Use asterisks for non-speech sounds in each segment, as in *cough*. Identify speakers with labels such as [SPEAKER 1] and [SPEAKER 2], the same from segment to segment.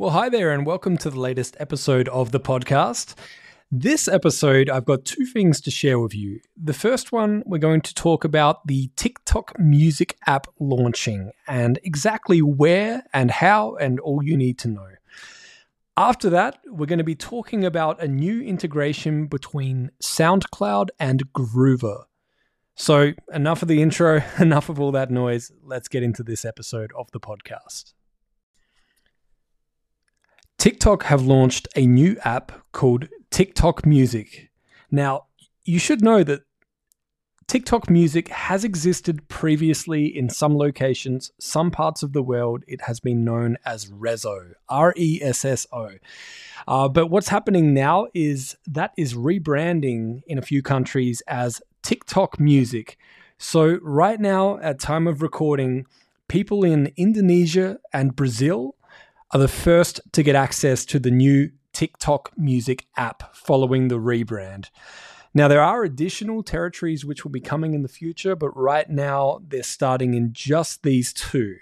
[SPEAKER 1] Well, hi there, and welcome to the latest episode of the podcast. This episode, I've got two things to share with you. The first one, we're going to talk about the TikTok Music app launching and exactly where and how and all you need to know. After that, we're going to be talking about a new integration between SoundCloud and Groover. So, enough of the intro, *laughs* enough of all that noise. Let's get into this episode of the podcast. TikTok have launched a new app called TikTok Music. Now, you should know that TikTok Music has existed previously in some locations, some parts of the world. It has been known as Resso, R E S S O. Uh, but what's happening now is that is rebranding in a few countries as TikTok Music. So, right now, at time of recording, people in Indonesia and Brazil are the first to get access to the new TikTok Music app following the rebrand. Now, there are additional territories which will be coming in the future, but right now they're starting in just these two.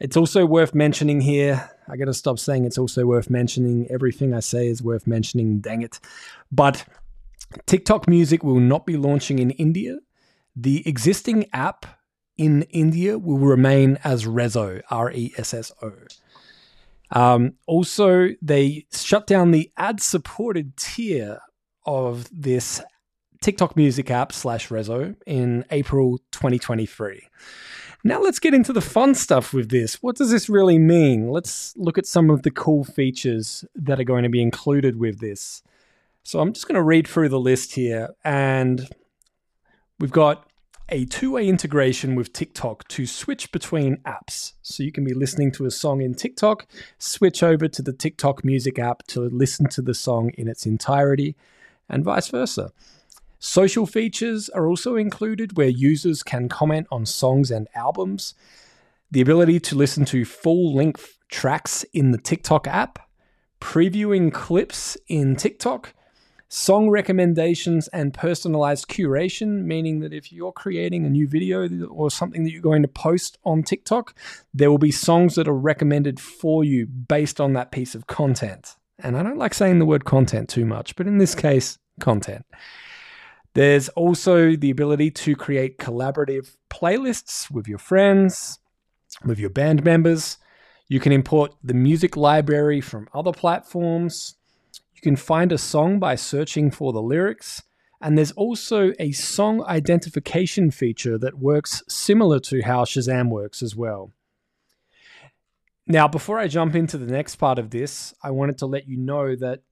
[SPEAKER 1] It's also worth mentioning here. I got to stop saying it's also worth mentioning. Everything I say is worth mentioning, dang it. But TikTok Music will not be launching in India. The existing app in India will remain as Resso, R E S S O. Um, also, they shut down the ad supported tier of this TikTok Music app slash Resso in April 2023. Now let's get into the fun stuff with this. What does this really mean? Let's look at some of the cool features that are going to be included with this. So I'm just going to read through the list here, and we've got a two way integration with TikTok to switch between apps. So you can be listening to a song in TikTok, switch over to the TikTok music app to listen to the song in its entirety, and vice versa. Social features are also included where users can comment on songs and albums, the ability to listen to full length tracks in the TikTok app, previewing clips in TikTok song recommendations and personalized curation, meaning that if you're creating a new video or something that you're going to post on TikTok, there will be songs that are recommended for you based on that piece of content. And I don't like saying the word content too much, but in this case, content. There's also the ability to create collaborative playlists with your friends, with your band members. You can import the music library from other platforms. You can find a song by searching for the lyrics, and there's also a song identification feature that works similar to how Shazam works as well. Now, before I jump into the next part of this, I wanted to let you know that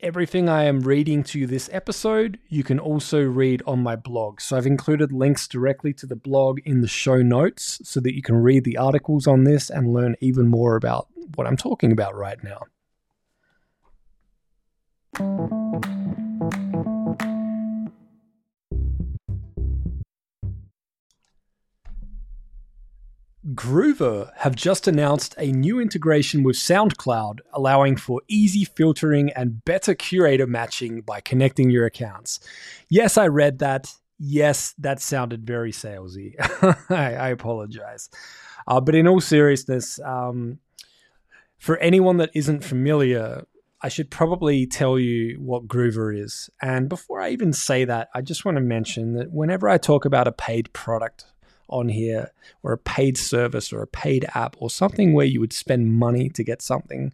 [SPEAKER 1] everything I am reading to you this episode, you can also read on my blog. So I've included links directly to the blog in the show notes so that you can read the articles on this and learn even more about what I'm talking about right now. Groover have just announced a new integration with SoundCloud, allowing for easy filtering and better curator matching by connecting your accounts. Yes, I read that. Yes, that sounded very salesy. *laughs* I, I, apologize. Uh, but in all seriousness, um, for anyone that isn't familiar, I should probably tell you what Groover is. And before I even say that, I just want to mention that whenever I talk about a paid product on here, or a paid service, or a paid app, or something where you would spend money to get something,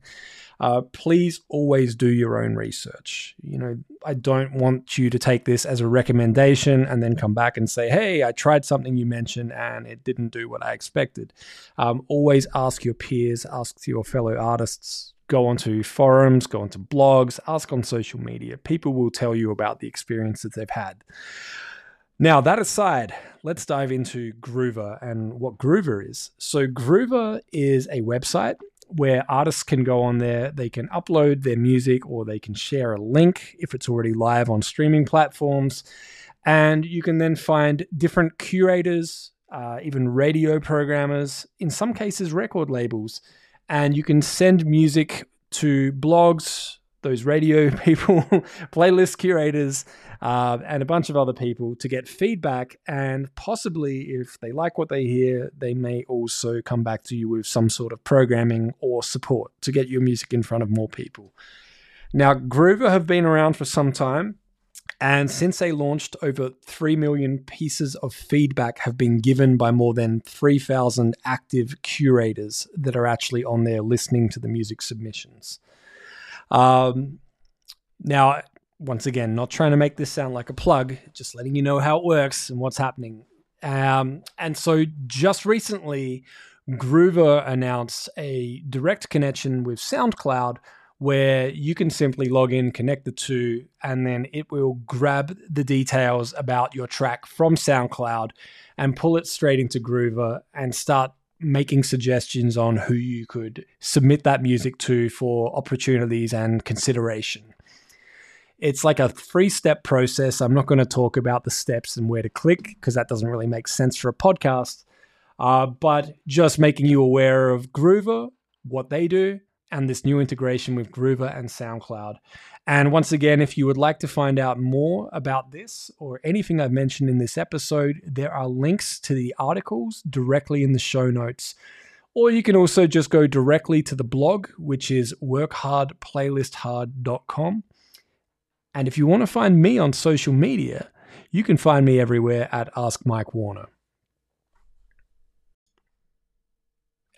[SPEAKER 1] uh, please always do your own research. You know, I don't want you to take this as a recommendation and then come back and say, hey, I tried something you mentioned and it didn't do what I expected. Um, always ask your peers, ask your fellow artists, go onto forums, go onto blogs, ask on social media. People will tell you about the experience that they've had. Now, that aside, let's dive into Groover and what Groover is. So, Groover is a website where artists can go on there, they can upload their music or they can share a link if it's already live on streaming platforms. And you can then find different curators, uh, even radio programmers, in some cases, record labels and you can send music to blogs, those radio *laughs* people, playlist curators, uh, and a bunch of other people to get feedback. And possibly, if they like what they hear, they may also come back to you with some sort of programming or support to get your music in front of more people. Now, Groover have been around for some time. And since they launched, over 3 million pieces of feedback have been given by more than 3,000 active curators that are actually on there listening to the music submissions. Um, now, once again, not trying to make this sound like a plug, just letting you know how it works and what's happening. Um, and so, just recently, Groover announced a direct connection with SoundCloud where you can simply log in, connect the two, and then it will grab the details about your track from SoundCloud and pull it straight into Groover and start making suggestions on who you could submit that music to for opportunities and consideration. It's like a three step process. I'm not going to talk about the steps and where to click because that doesn't really make sense for a podcast. Uh, but just making you aware of Groover, what they do, and this new integration with Groover and SoundCloud. And once again, if you would like to find out more about this or anything I've mentioned in this episode, there are links to the articles directly in the show notes. Or you can also just go directly to the blog, which is workhardplaylisthard.com. And if you want to find me on social media, you can find me everywhere at Ask Mike Warner.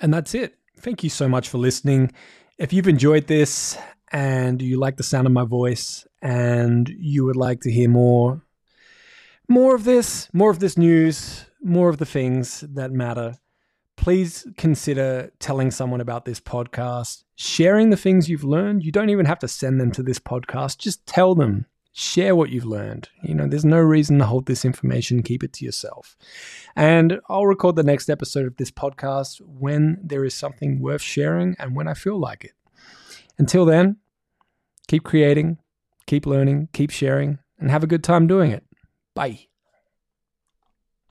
[SPEAKER 1] And that's it. Thank you so much for listening. If you've enjoyed this and you like the sound of my voice and you would like to hear more more of this, more of this news, more of the things that matter, please consider telling someone about this podcast, sharing the things you've learned. You don't even have to send them to this podcast, just tell them share what you've learned. You know, there's no reason to hold this information, keep it to yourself. And I'll record the next episode of this podcast when there is something worth sharing and when I feel like it. Until then, keep creating, keep learning, keep sharing, and have a good time doing it. Bye.